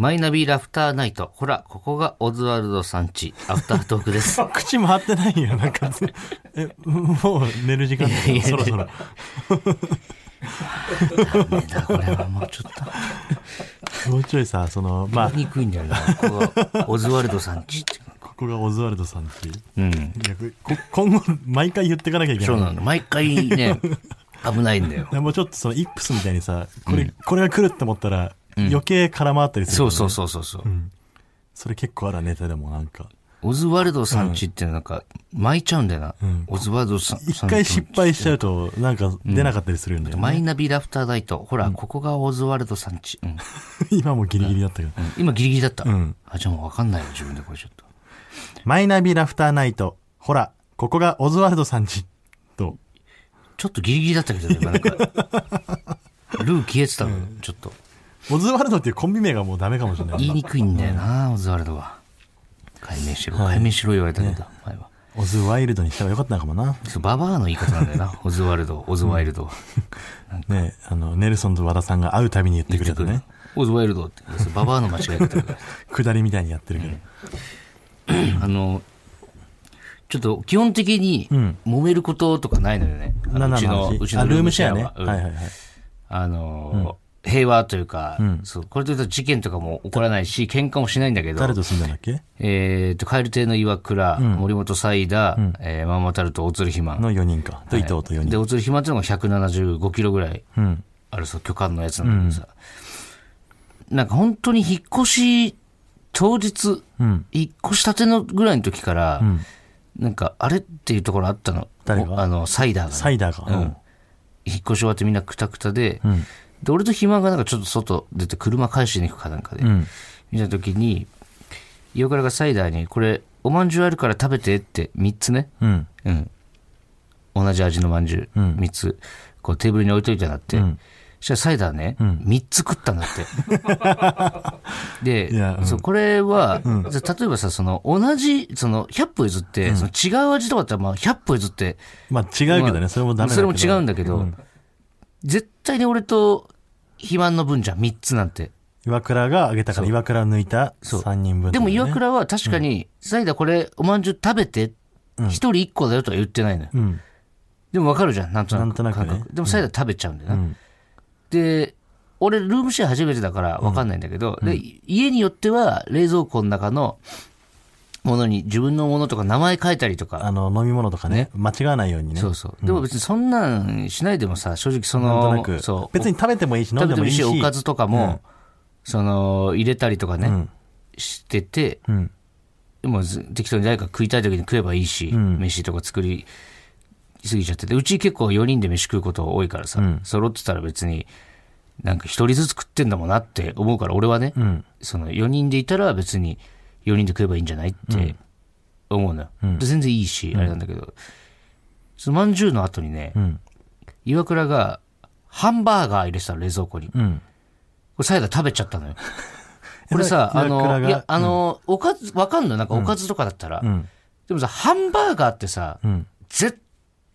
マイナビラフターナイト。ほら、ここがオズワルドさんち。アフタートークです。口回ってないよ、なんか。え、もう寝る時間だいやそろそろ。ダメだ、これはもうちょっと。もうちょいさ、その、まあにくいんだよな。ここがオズワルドさんちって。ここがオズワルドさんっていう。うん。逆こ今後、毎回言っていかなきゃいけない。そうなの。毎回ね、危ないんだよ。でもちょっとそのイップスみたいにさ、これ、これが来るって思ったら、余計空回ったりする、そうそうそうそうそう。それ結構あるネタでもなんか。オズワルドさんちってなんか、巻いちゃうんだよな。オズワルドさん。一回失敗しちゃうと、なんか出なかったりするんだよね。マイナビラフターナイト。ほら、ここがオズワルドさんち。うん。今もギリギリだったけど。うん今ギリギリだった。んあ、じゃあもうわかんないよ、自分でこれちょっと。マイナビラフターナイト。ほら、ここがオズワルドさんち。と。ちょっとギリギリだったけどね、今なんか。ルー消えてたの、ちょっと。オズワルドっていうコンビ名がもうダメかもしれない。言いにくいんだよな、オズワルドは。解明しろ、解明しろ言われたけど、前は。オズワイルドにしたらよかったのかもな。そう、ババアの言い方なんだよな、オズワルド、オズワイルドは。ねあの、ネルソンと和田さんが会うたびに言ってくれたね。オズワイルドって。そうババアの間違い方だから。下りみたいにやってるけど。あの、ちょっと基本的にん揉めることとかないのよね。あのうちの、うちのあ、ルームシェアね。はうんはいはいはい。あの、平和というか、そう、これというと事件とかも起こらないし、喧嘩もしないんだけど、誰と住んだんだっけ？えっと、蛙亭の岩倉、森本サイダー、えーマンマタルト、大鶴ひまん。の4人か。と伊藤と4で、人。大鶴ひまんっていうのが175キロぐらいうん。あるそう、巨漢のやつなんだけどさ、なんか本当に引っ越し、当日、うん。引っ越したてのぐらいの時から、なんか、あれっていうところあったの？誰が？おあの、サイダーがね、サイダーが。うん。引っ越し終わってみんなクタクタで、んで、俺と暇がなんかちょっと外出て車返しに行くかなんかで、うん。見た時に、岩倉がサイダーに、これ、おまんじゅうあるから食べてって3つね。うん。うん。同じ味のまんじゅう、うん3つ、こうテーブルに置いといてなって、んそしたらサイダーね、3つ食ったんだって。で、そうこれは、例えばさ、その、同じ、その、100歩譲って、その違う味とかだったら、まあ、100歩譲って、まあ違うけどね、それもダメだけど。それも違うんだけど、絶対に俺と肥満の分じゃん、3つなんて。岩倉があげたから岩倉抜いたそう3人分、でも岩。倉は確かに、サイダーこれ、おまんじゅう食べて、一人一個だよとは言ってないのよ。うん。でもわかるじゃん、なんとなく。なんとなくねでもサイダー食べちゃうんだよな。うんで、俺、ルームシェア初めてだからわかんないんだけど、で、家によっては冷蔵庫の中のものに自分のものとか名前書いたりとか、あの、飲み物とかね、間違わないようにね。そうそう。でも別にそんなんしないでもさ、正直その、なんとなく。そう。別に食べてもいいし、飲食べてもいいし、んでもいいし。おかずとかも、その、入れたりとかね、うんしてて、うん。でもず適当に誰か食いたい時に食えばいいし、ん飯とか作りすぎちゃってて、うち結構4人で飯食うこと多いからさ、ん揃ってたら別に、なんか一人ずつ食ってんだもんなって思うから、俺はね、うん。その4人でいたら別に4人で食えばいいんじゃないって思うのよ。で全然いいし、あれなんだけど、そのまんじゅうの後にね、うん。岩倉がハンバーガー入れてたの冷蔵庫に。こうん。れサイダー食べちゃったのよ。これさ、あの、いや、あの、おかず、わかんのなんかおかずとかだったら、うん。でもさ、ハンバーガーってさ、うん。絶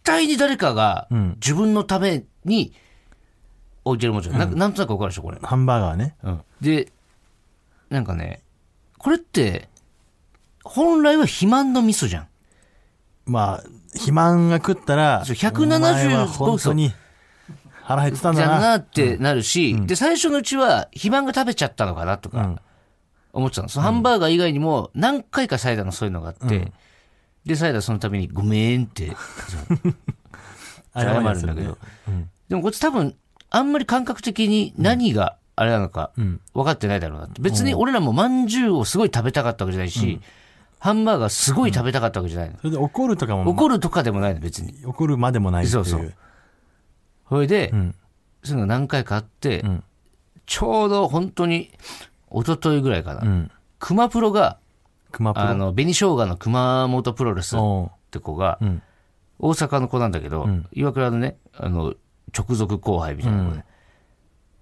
対に誰かがうん自分のために置いてるもんじゃん。なんかなんとなくわかるでしょ、これ。ハンバーガーね。うん。で、なんかね、これって、本来は肥満のミスじゃん。まあ、肥満が食ったら、そう175お前は本当に腹減ってたんじゃだな。なってなるし、で、最初のうちは肥満が食べちゃったのかなとかうん、思ってたの。そのハンバーガー以外にも何回かサイダーのそういうのがあって、で、サイダーそのためにごめんって、謝るんだけど。でもこいつ多分、あんまり感覚的に何があれなのか分かってないだろうなって。別に俺らもまんじゅうをすごい食べたかったわけじゃないし、ハンバーガーすごい食べたかったわけじゃないの。それで怒るとかも、怒るとかでもないの、別に。怒るまでもないそうそうそれで、んそういうのが何回かあって、んちょうど本当に、一昨日ぐらいかな。うん。熊プロが、熊プロ？あの、紅生姜の熊本プロレスっおて子が、うん。大阪の子なんだけど、ん岩倉のね、あの、直属後輩みたいな子で。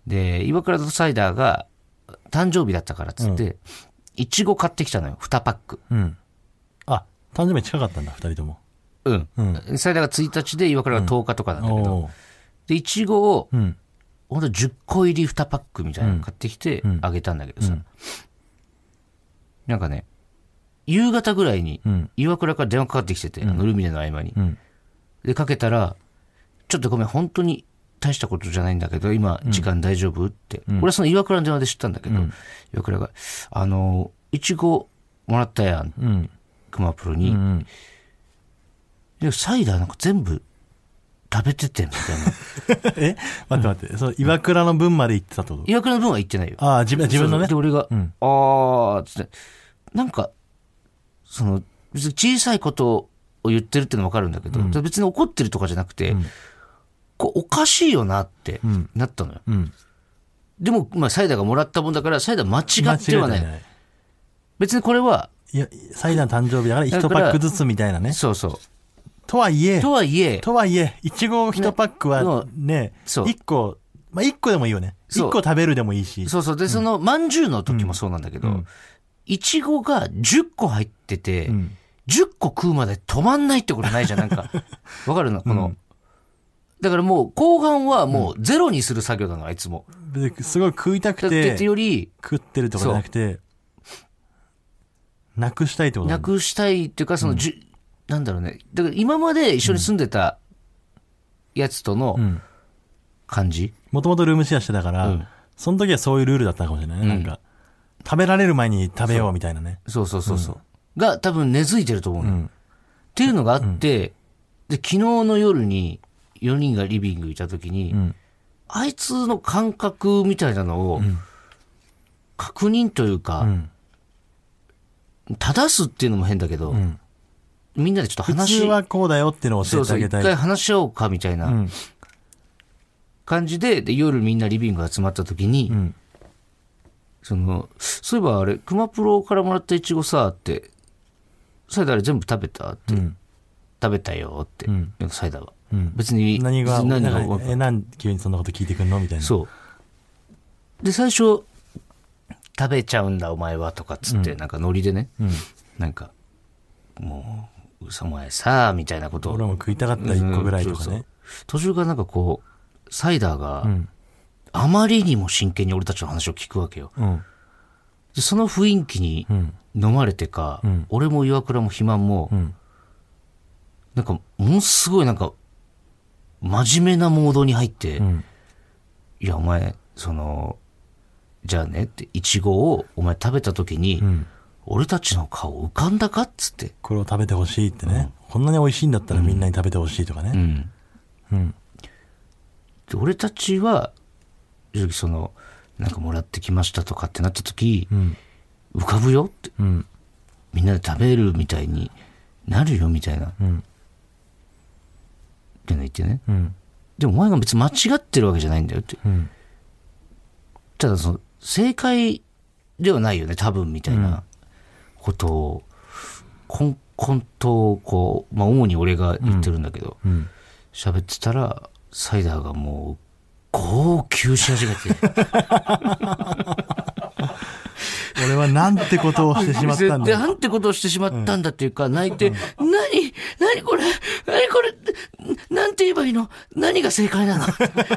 で、岩倉とサイダーが、誕生日だったからっつって、いちご買ってきたのよ、2パック。うん。あ、誕生日近かったんだ、二人とも。うん。うん。サイダーが1日で、岩倉が10日とかなんだけど、おーで、いちごを、うん。ほんと10個入り2パックみたいなの買ってきてうんあげたんだけどさ、なんかね、夕方ぐらいにうん。岩倉から電話かかってきてて、あのルミネの合間にう。ん。で、かけたら、ちょっとごめん、本当に大したことじゃないんだけど、今、時間大丈夫？って。俺はその岩倉の電話で知ったんだけど、岩倉が、あの、いちごもらったやん、うん。熊プロに。うん。サイダーなんか全部食べてて、みたいな。え？待って待って。そう、岩倉の分まで行ってたってこと？岩倉の分は言ってないよ。ああ、自分、自分のね？で、俺が、うんあー、つって、なんか、その、別に小さいことを言ってるってのはわかるんだけど、別に怒ってるとかじゃなくて、うんこうおかしいよなってうんなったのよ。うん。でも、まあ、サイダーがもらったもんだから、サイダー間違ってはない。間違えて別にこれは、いや、サイダーの誕生日だから一パックずつみたいなね。そうそとはいえう。、とはいえ、とはいえ、いちご一パックはねね、そう一個、まあ一個でもいいよね。一そう個食べるでもいいし。そうそう。で、その、まんじゅうの時もそうなんだけどうん、いちごが10個入ってて、うん。10個食うまで止まんないってことないじゃん、なんか。わかるの？この、だからもう、後半はもうゼロにする作業なの、あいつも。ですごい食いたくてってて、より、食ってるとかじゃなくて、なくしたいってことなくしたいっていうか、その、じゅなんだろうね。だから今まで一緒に住んでたやつとのうん。感じ？もともとルームシェアしてたから、うんその時はそういうルールだったのかもしれないね。なんか、食べられる前に食べようみたいなね。そうそうそうそう。が多分根付いてると思ううん。ていうのがあって、で、昨日の夜に4人がリビングいた時に、うん。あいつの感覚みたいなのを、確認というか、うん。正すっていうのも変だけど、うん。みんなでちょっと普話通はこうだよっていうのをそうそう、一教えてあげたい。回話し合おうかみたいなうん。感じで、で、夜みんなリビング集まった時に、うん。その、そういえばあれ、熊プロからもらったイチゴさ、って、サイダーあれ全部食べた？って、うん。食べたよって、うんサイダーは。うん。別に、何が、何がなんかえ、なん急にそんなこと聞いてくんの？みたいな。そう。で、最初、食べちゃうんだお前はとかっつって、なんかノリでね、うん。なんか、もう、お前さ、みたいなことを俺も食いたかった一個ぐらいとかそうそうね。途中からなんかこう、サイダーがう、ん。あまりにも真剣に俺たちの話を聞くわけよ。うん。でその雰囲気にうん。飲まれてか、うん俺も岩倉も肥満も、うん。なんか、ものすごいなんか、真面目なモードに入って、うん。いや、お前、その、じゃあねって、いちごをお前食べた時に、うん。俺たちの顔浮かんだかっつって。これを食べてほしいってね。こんなに美味しいんだったらみんなに食べてほしいとかね。うん。うん。で俺たちは、正直その、なんかもらってきましたとかってなった時、うん。浮かぶよって、うん。みんなで食べるみたいになるよみたいな、っうん。ての言ってね。うん。でもお前が別に間違ってるわけじゃないんだよって。うん。ただその、正解ではないよね、多分みたいなことを、こん、こんと、こう、まあ主に俺が言ってるんだけど、うん。喋ってたら、サイダーがもう、号泣し始めて。俺はなんてことをしてしまったんで、だ。なんてことをしてしまったんだっていうか、泣いて、何何これ何これなんて言えばいいの？何が正解なの？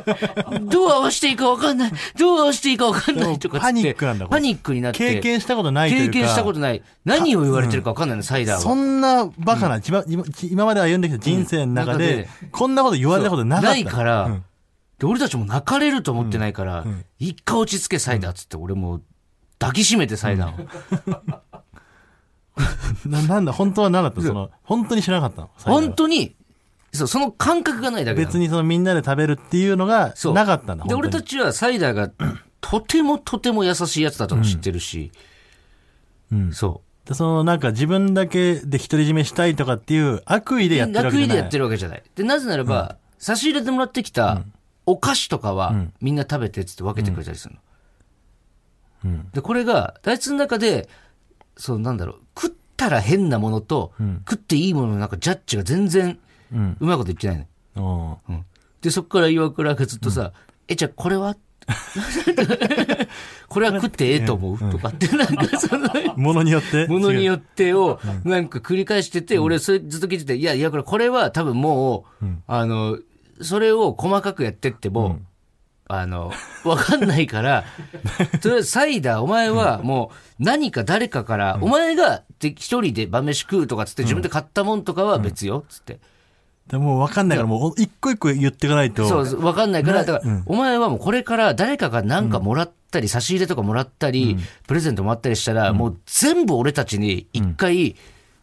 どう合わせていいか分かんないどう合わせていいか分かんないとかパニックなんだパニックになって。経験したことない。経験したことない。何を言われてるか分かんないの、サイダーそは。んなバカな、今今今まで歩んできた人生の中うんで、こんなこと言われたことなかった。ないから、うんで俺たちも泣かれると思ってないから、ん一回落ち着けサイダーっつって、俺もう抱きしめてサイダーを。ななんだ、本当は何だった。その、本当に知らなかったの。本当に、そう、その感覚がないだけ別にそのみんなで食べるっていうのがそう。なかったんだ。で、俺たちはサイダーが とてもとても優しいやつだとも知ってるし、うん。そでそのなんか自分だけで独り占めしたいとかっていう悪意う。でやってるわけじゃない。楽意でやってるわけじゃない。で、なぜならば、差し入れてもらってきたお菓子とかは、ん。みんな食べてっつって分けてくれたりするの。うん。で、これが、あいつの中で、そうなんだろう、食ったら変なものと、食っていいもののなんかジャッジが全然うん。うまいこと言ってないの。おーうん。で、そっから岩倉がずっとさ、え、じゃあこれは？これは食ってええと思う、とかって、なんかその、ものによって？ものによっってを、なんか繰り返してて、俺それずっと聞いてて、いや、いや、これ、これは多分もう、あの、それを細かくやってっても、あの、わかんないから、とりあえずサイダー、お前はもう何か誰かから、お前がで一人で晩飯食うとかつって自分で買ったもんとかは別よ、つって。でもう分かんないから、もう一個一個言っていかないと。そう、わかんないから、なだから、うん。お前はもうこれから誰かが何かもらったり、差し入れとかもらったり、プレゼントもらったりしたら、もう全部俺たちに一回、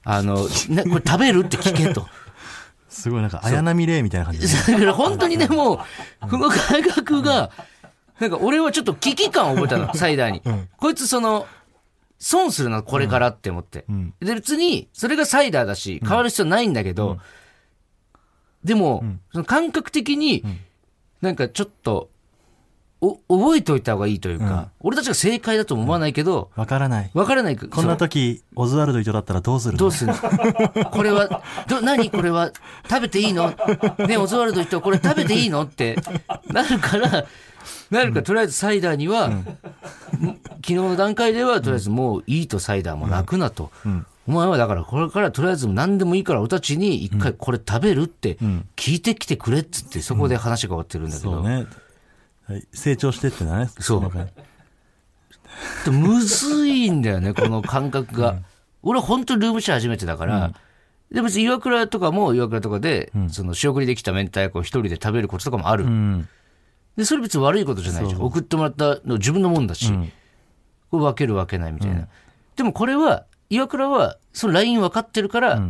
あの、なこれ食べるって聞けと。すごいなんか、綾波レイみたいな感じで。だから本当にね、もう、この感覚が、なんか俺はちょっと危機感を覚えたの、サイダーに。こいつその、損するな、これからって思って。ん。で、別に、それがサイダーだし、変わる必要ないんだけど、でも、その感覚的に、なんかちょっと、お、覚えておいた方がいいというか、俺たちが正解だとも思わないけど、わからない。わからないこんな時、オズワルド伊藤だったらどうするの？どうする？のこれは、ど、何これは、食べていいの？ねオズワルド言ってこれ食べていいの？ってなるから、なるから、とりあえずサイダーには、ん。昨日の段階では、とりあえずもういいとサイダーも泣くなと。お前はだからこれからとりあえず何でもいいから俺たちに一回これ食べるって聞いてきてくれっつってそこで話が終わってるんだけど、そうね。はい成長してってね。そうむずいんだよね、この感覚が。俺本当にルームシェア初めてだから、で別に岩倉とかも岩倉とかで、その仕送りできた明太子を一人で食べることとかもある。うん。で、それ別に悪いことじゃないじゃん。送ってもらったの自分のもんだし、これ分ける分けないみたいな。でもこれは、岩倉は、そのライン分かってるから、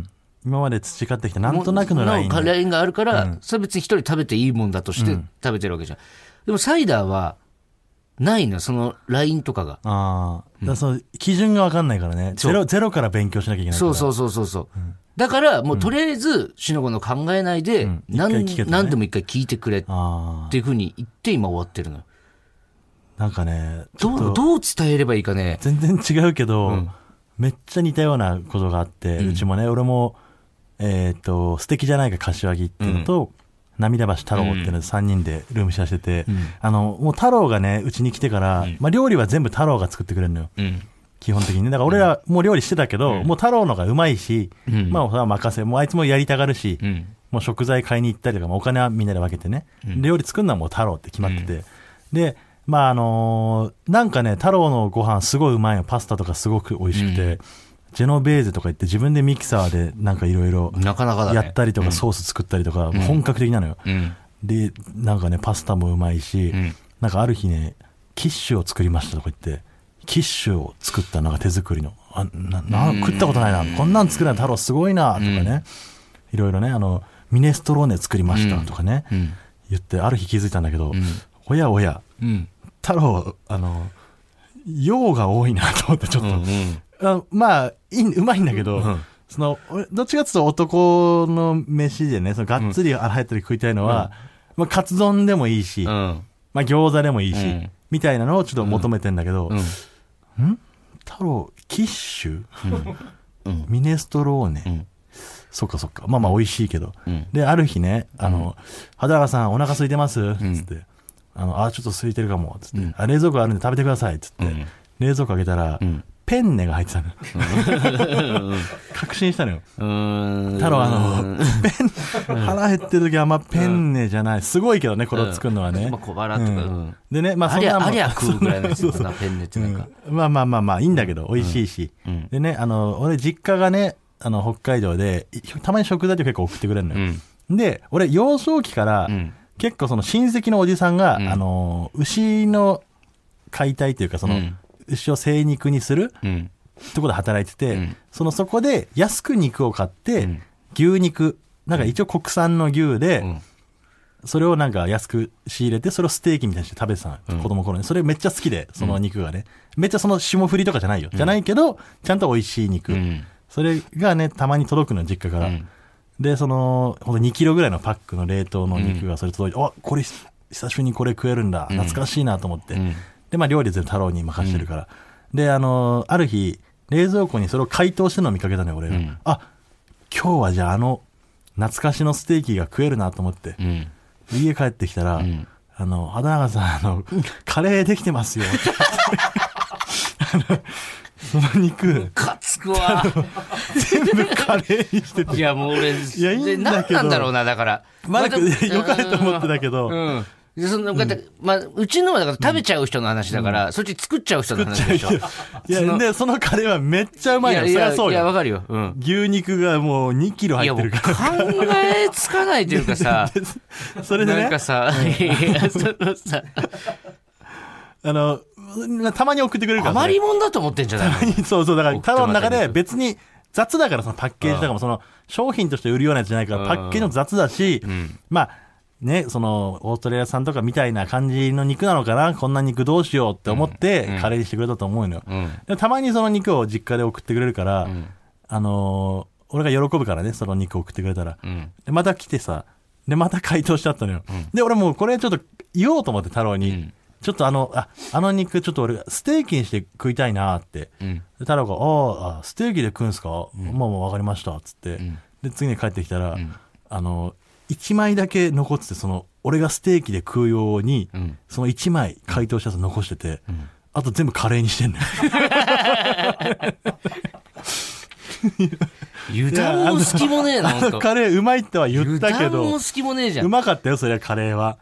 今まで培ってきたなんとなくのラインで。ラインがあるから、それ別に一人食べていいもんだとして食べてるわけじゃん。でもサイダーは、ないのよ、そのラインとかが。ああ。だからその、基準がわかんないからね。ゼロ、ゼロから勉強しなきゃいけないから。そうそうそうそうそう。だから、もうとりあえず、しのごの考えないで、ん何何でも一回聞いてくれっあていうふうに言って今終わってるの。なんかね、どう、どう伝えればいいかね。全然違うけど、んめっちゃ似たようなことがあって、うちもね、俺も、えっ、と、素敵じゃないか柏木っていうのと、涙橋太郎っていうので3人でルームシェアしてて、あの、もう太郎がね、うちに来てから、まあ料理は全部太郎が作ってくれるのよ。うん。基本的にね。だから俺らもう料理してたけど、もう太郎のがうまいし、んまあそれは任せ。もうあいつもやりたがるし、うん。もう食材買いに行ったりとか、まあお金はみんなで分けてね。料理作るのはもう太郎って決まってて。で、まああのーなんかね、太郎のご飯すごいうまいの。パスタとかすごく美味しくて、ジェノベーゼとか言って自分でミキサーでなんかいろいろなかなかだね。やったりとかソース作ったりとか、本格的なのよ。うん。で、なんかね、パスタもうまいし、んなんかある日ね、キッシュを作りましたとか言って、キッシュを作ったなんか手作りの。あ、な、な、食ったことないな。こんなん作るの太郎すごいな、とかね。いろいろね、あの、ミネストローネ作りましたとかね。うん。言って、ある日気づいたんだけど、おやおや、うん。太郎、あの、用が多いなと思ってちょっと、うん。あまあ、いい、うまいんだけど、その、俺どっちかっていうと男の飯でね、そのがっつり腹減ったり食いたいのは、まあ、カツ丼でもいいし、うん。まあ、餃子でもいいし、うんみたいなのをちょっと求めてんだけど、うん。太郎、キッシュ、うんミネストローネ、んそっかそっか。まあまあ美味しいけど。んで、ある日ね、あの、畑中さんお腹空いてます？つって。あの、あ、ちょっと空いてるかも。つって。あ、冷蔵庫あるんで食べてください。つって。冷蔵庫開けたら、んペンネが入ってたの。確信したのよ。うん。太郎、あの、ペン、腹減ってる時はあんまペンネじゃない。すごいけどね、これを作るのはね。まあ、小腹とか、うん。でね、まあありゃ、そんなもんありゃ食うぐらいのやつだな、ペンネってなんか。うんまあまあまあまあ、いいんだけど、美味しいし。うんでね、あの、俺実家がね、あの、北海道で、いたまに食材って結構送ってくれるのよ。で、俺幼少期から、ん結構その親戚のおじさんが、んあの、牛の解体というか、その、うん牛を精肉にするうん。ところで働いてて、うんそのそこで安く肉を買って、ん牛肉、なんか一応国産の牛で、うんそれをなんか安く仕入れて、それをステーキみたいにして食べてたの、子供の頃に。それめっちゃ好きで、その肉がね。めっちゃその霜降りとかじゃないよ。じゃないけど、ちゃんと美味しい肉。うんそれがね、たまに届くのよ、実家から。うんで、その、ほんと2キロぐらいのパックの冷凍の肉がそれ届いて、あ、これ、久しぶりにこれ食えるんだ。懐かしいなと思って。んで、まあ料理全部太郎に任してるから。で、あの、ある日、冷蔵庫にそれを解凍してるのを見かけたのよ、俺が。うんあ、今日はじゃああの、懐かしのステーキが食えるなと思って、うん。家帰ってきたら、んあの、畑中さん、あの、カレーできてますよ。あのその肉、かつくわ。全部カレーにしてて。いや、もう俺、いやいいんだけど何なんだろうな、だから。またよかれと思ってたけど、うん。でその、だってまあ、うちのはだから食べちゃう人の話だから、そっち作っちゃう人の話でしょ。いや、で、そのカレーはめっちゃうまいのよ。そりゃそういや、わよ。かるよ。うん。牛肉がもう2キロいや、もう入ってる考から。えつかないというかさ、それでねなんか、さ、いや、そのさ、あの、たまに送ってくれるから。余り物だと思ってんじゃないの？そうそう、だから、送って太郎の中で別に雑だから、そのパッケージとかも、その商品として売るようなやつじゃないから、うんパッケージも雑だしん、まあ、ね、その、オーストラリア産とかみたいな感じの肉なのかな、こんな肉どうしようって思って、カレーにしてくれたと思うのよ。うん。でたまにその肉を実家で送ってくれるから、んあのー俺が喜ぶからね、その肉を送ってくれたら。うん。で、また来てさ、で、また解凍しちゃったのよ。で、俺もうこれちょっと言おうと思って、太郎に。うんちょっとあの、あ、あの肉ちょっと俺ステーキにして食いたいなって。うん。で太郎が、ああ、ステーキで食うんすか、まあまあわかりました、つって。んで、次に帰ってきたら、んあの、1枚だけ残ってて、その、俺がステーキで食うように、うんその1枚解凍したやつ残してて、あと全部カレーにしてんのよ。油断も隙もねえな、あ。のカレーうまいっては言ったけど油断も、隙もねえじゃ。うんまかったよ、それはカレーは。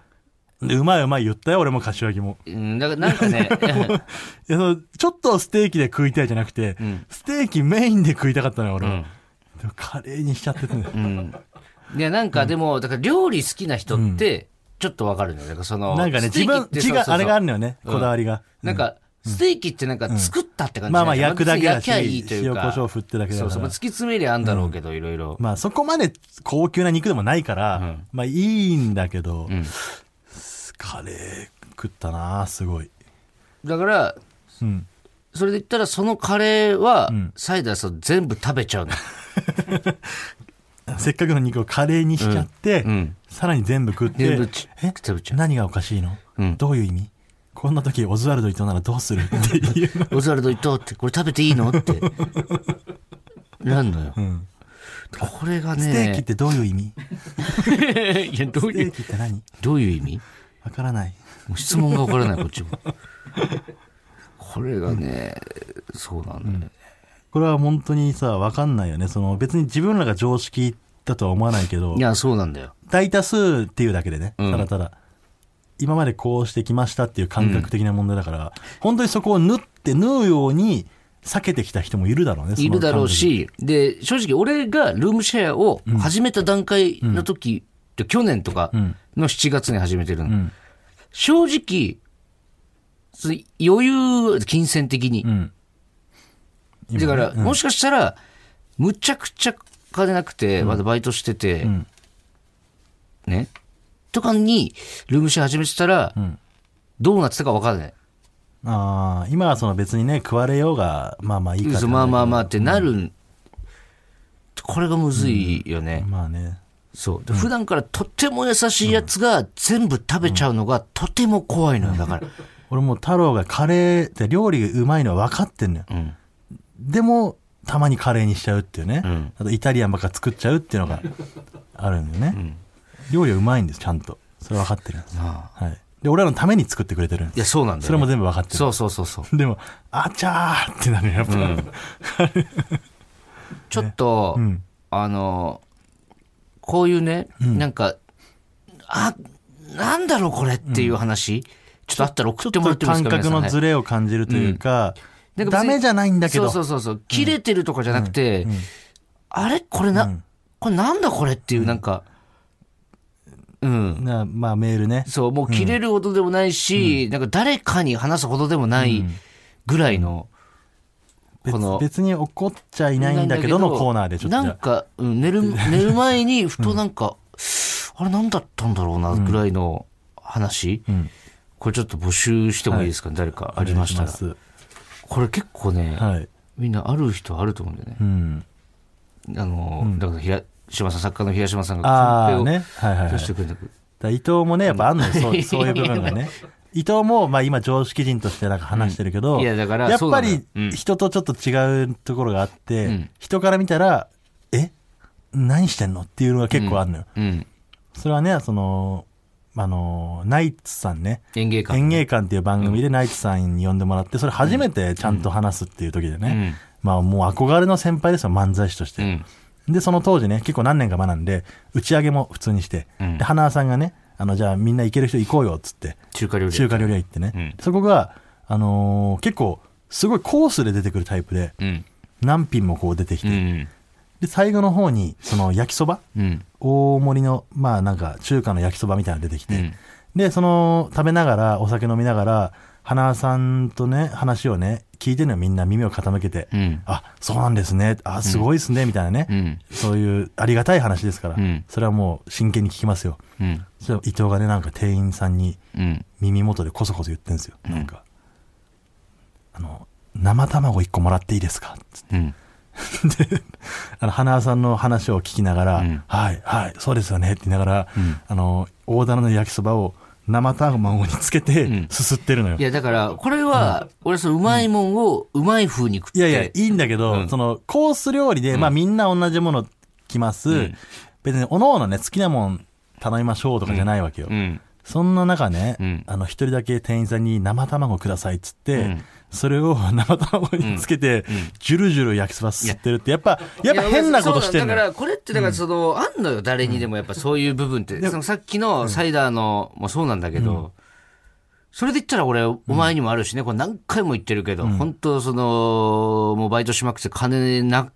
で、うまいうまい言ったよ、俺も柏木も。うん、だからなんかね、いやそのちょっとステーキで食いたいじゃなくて、んステーキメインで食いたかったのよ、俺は。うんカレーにしちゃっててね。うん。いや、なんかでも、だから料理好きな人って、ちょっとわかるのよ。だからその、なんかね、自分、あれがあるのよね、うんこだわりが。なんか、ステーキってなんか作ったって感じまあまあ焼くだけだし焼きゃいいというか。塩コショウ振ってだけだからそうそう。まあ突き詰めりゃあんだろうけど、いろいろ。まあそこまで高級な肉でもないから、んまあいいんだけど、うん。カレー食ったなすごい。だから、うん。それで言ったら、そのカレーはん、サイダーさん全部食べちゃうの。せっかくの肉をカレーにしちゃって、うん。さらに全部食って、え？何がおかしいの、うんどういう意味？こんな時オズワルド伊藤ならどうする？っていうの。オズワルド伊藤って、これ食べていいの？って。なんのよ。んこれがね。ステーキってどういう意味？いや、どうステーいう、キって何？どういう意味？わからない。もう質問がわからない、こっちも。これがね、そうなんだよね。これは本当にさ、わかんないよね。その別に自分らが常識だとは思わないけどい、や、そうなんだよ。大多数っていうだけでね、うんただただ、今までこうしてきましたっていう感覚的な問題だから、本当にそこを縫って縫うように避けてきた人もいるだろうね。いるだろうし、で、正直俺がルームシェアを始めた段階の時、で去年とかの7月に始めてるの。ん正直、その余裕、金銭的に。うん。だから、もしかしたら、むちゃくちゃ金なくて、まだバイトしてて、んね？とかに、ルームシェア始めてたら、んどうなってたか分かんない。ああ、今はその別にね、食われようが、まあまあいいかそうまあまあまあってなる、これがむずいよね。まあね。そう。で普段からとっても優しいやつが全部食べちゃうのがとても怖いのよ。だから。俺もう太郎がカレーって料理がうまいのは分かってんのよ。うん。でも、たまにカレーにしちゃうっていうね。んあとイタリアンばっか作っちゃうっていうのがあるんだよね。料理はうまいんです、ちゃんと。それ分かってるんです。ああはい。で、俺らのために作ってくれてるんです。いや、そうなんだよ、ね。それも全部分かってる。そうそうそうそう。でも、あちゃーってなるよ、やっぱ。ちょっと、んあの、こういうね、なんか、あ、なんだろうこれっていう話、ちょっとあったら送ってもらってもいいですか感覚のズレレを感じるというか、なんか別にダメじゃないんだけど。そうそうそうそう。切れてるとかじゃなくて、あれ？これな、これなんだこれっていう、なんか、うん。なまあメールね。そう、もう切れるほどでもないし、なんか誰かに話すほどでもないぐらいの、別この別に怒っちゃいないんだけどのコーナーでちょっとじゃあ。なんか、うん寝る、寝る前に、ふとなんか、あれなんだったんだろうな、ぐらいの話、ん。これちょっと募集してもいいですか、誰かありましたら。お願い。しますこれ結構ね、はい。みんなある人あると思うんだよね。うん。あの、だから、平島さん、作家の平島さんが、ああカンペをね。はいはいはい。出してくれた。だ伊藤もね、やっぱあんのよ、そうそういう部分がね。伊藤も、まあ今常識人としてなんか話してるけど、うんいやだからやっぱりうん人とちょっと違うところがあって、うん人から見たら、え？何してんの？っていうのが結構あるのよ。うん。それはね、その、あの、ナイツさんね、演芸館。演芸館っていう番組でナイツさんに呼んでもらって、それ初めてちゃんと話すっていう時でね、まあもう憧れの先輩ですよ、漫才師として。うん。で、その当時ね、結構何年か学んで、打ち上げも普通にして、うんで、花輪さんがね、あの、じゃあみんな行ける人行こうよ、っつって、中華料理。中華料理屋行ってね、うんそこが、あのー結構、すごいコースで出てくるタイプで、うん。何品もこう出てきて、うん。で、最後の方に、その焼きそば？うん。大盛りの、まあなんか中華の焼きそばみたいなの出てきて、うんで、その、食べながら、お酒飲みながら、花輪さんとね、話をね、聞いてるのよ、みんな耳を傾けて。うん。あ、そうなんですね。あ、すごいですね、みたいなね。うん。そういうありがたい話ですから、うんそれはもう真剣に聞きますよ。うん。それを伊藤がね、なんか店員さんにうん。耳元でこそこそ言ってんですよ。なんか、あの、生卵一個もらっていいですか？つってうん。あの、花輪さんの話を聞きながら、うんはい、はい、そうですよねって言いながら、うんあの、大棚の焼きそばを生卵につけてうんすすってるのよ。いや、だから、これは、俺、その、うまいもんを、うまい風に食って。いやいや、いいんだけど、うんその、コース料理で、まあみんな同じもの来ます。うん別に、おのおのね、好きなもん頼みましょうとかじゃないわけよ。うん。そんな中ね、うん。あの、一人だけ店員さんに生卵くださいっつって、うん。それを 生卵につけて、ジュルジュル焼きそばすってるって、やっぱ、や。っぱ変なことしてんのよ。だ。から、これって、だから、その、あんのよ、誰にでも、やっぱそういう部分って。そのさっきのサイダーのもそうなんだけど、それで言ったら俺、お前にもあるしね、これ何回も言ってるけど、本当その、もうバイトしまくって金な、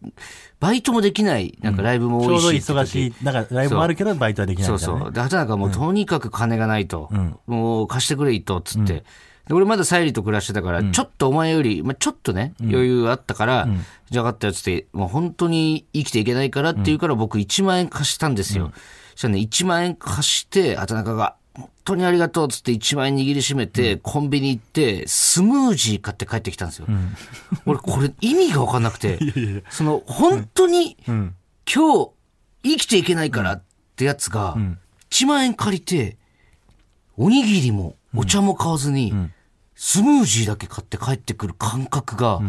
バイトもできない、なんかライブもちょうど多いしって時。忙しい。だから、ライブもあるけど、バイトはできないね。そうそう。で、畑中もうとにかく金がないと。んもう貸してくれ、伊藤っつって。で、俺まだサイリと暮らしてたから、ちょっとお前より、まあ、ちょっとね、余裕あったから、じゃあ分かったよっつって、もう本当に生きていけないからっていうから僕1万円貸したんですよ。そしたらね、1万円貸して、畑中が、本当にありがとうっつって1万円握りしめて、コンビニ行って、スムージー買って帰ってきたんですよ。俺これ意味が分かんなくて、その、本当に、今日生きていけないからってやつが、1万円借りて、おにぎりもお茶も買わずに、スムージーだけ買って帰ってくる感覚が、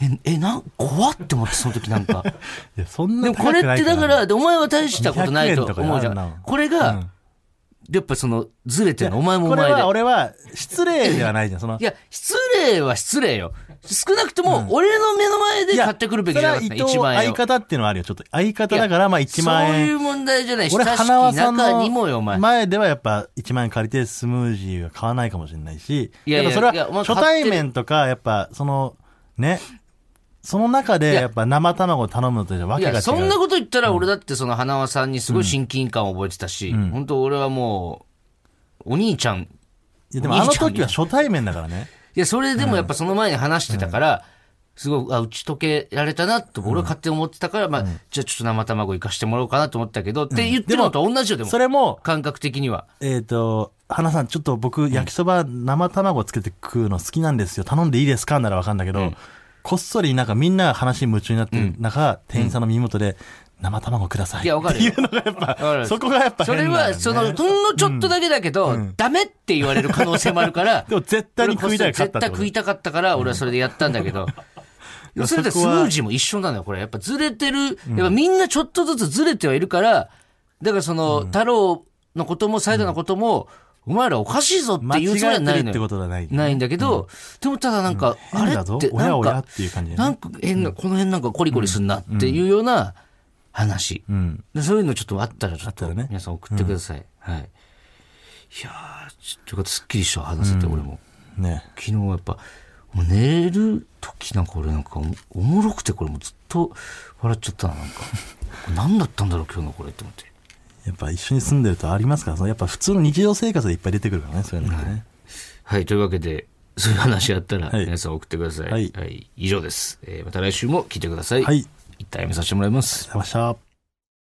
え、え、なん、怖って思って、その時なんか。いや、そんなでもこれってだから、でお前は大したことないと200円とか思うじゃあんこれが、うんやっぱその、ずれてるの、お前もおこれは。俺は、失礼ではないじゃん。そのい、や、失礼は失礼よ。少なくとも、俺の目の前で買ってくるべきじゃなかった、それは伊藤1万円を。相方っていうのはあるよ。ちょっと、相方だから、まあ1万円。そういう問題じゃない。俺、親しき花輪さん中にもよ、お前。の前ではやっぱ1万円借りてスムージーは買わないかもしれないし、いやいやっぱそれいやお前は初対面とか、やっぱその、ね、その中でいや。やっぱ生卵を頼むのとじゃわけが違う。そんなこと言ったら、俺だってその花輪さんにすごい親近感を覚えてたし、本当俺はもう、お兄ちゃん、いやでもあの時は初対面だからね。いや、それでもやっぱその前に話してたから、すごい、あ、打ち解けられたなと、俺は勝手に思ってたから、まあ、じゃあちょっと生卵行かしてもらおうかなと思ったけど、って言ってるのと同じよ、でも。それも、感覚的には。えっ、と、花さん、ちょっと僕、焼きそば生卵つけて食うの好きなんですよ。頼んでいいですか？ならわかんだけど、こっそりなんかみんな話に夢中になってる中、店員さんの耳元で、生卵ください。いやわかるよ。っていうのがやっぱ、る。そこがやっぱそれは、その、ほんのちょっとだけだけど、ダメって言われる可能性もあるから、でも絶対に食いたいかった絶対食いたかったから、俺はそれでやったんだけど、やそれでスそこはムージーも一緒なのよ、これ。やっぱずれてる、やっぱみんなちょっとずつずれてはいるから、だからその、太郎のことも、サイドのことも、お前らおかしいぞっていうつもりはないのよ。ことはない。ないんだけど、でもただなんか、あれ変だぞって、なんか、ていう感じでねなんか変な、この辺なんかコリコリすんなっていうような話。うん。でそういうのちょっとあったらちょっと皆さん送ってください。はい。いやー、ちょっとすっきりした話せて、俺も。ね。昨日やっぱ、寝る時なんか俺なんかおおもろくてこれもうずっと笑っちゃったな、なんか。何だったんだろう今日のこれって思って。やっぱ一緒に住んでるとありますから、そのやっぱ普通の日常生活でいっぱい出てくるからね、そういうのがね。はい、というわけで、そういう話あったらはい皆さん送ってください。はい以上です。えーまた来週も聞いてください。はい。一旦やめさせてもらいます。ありがとうございました。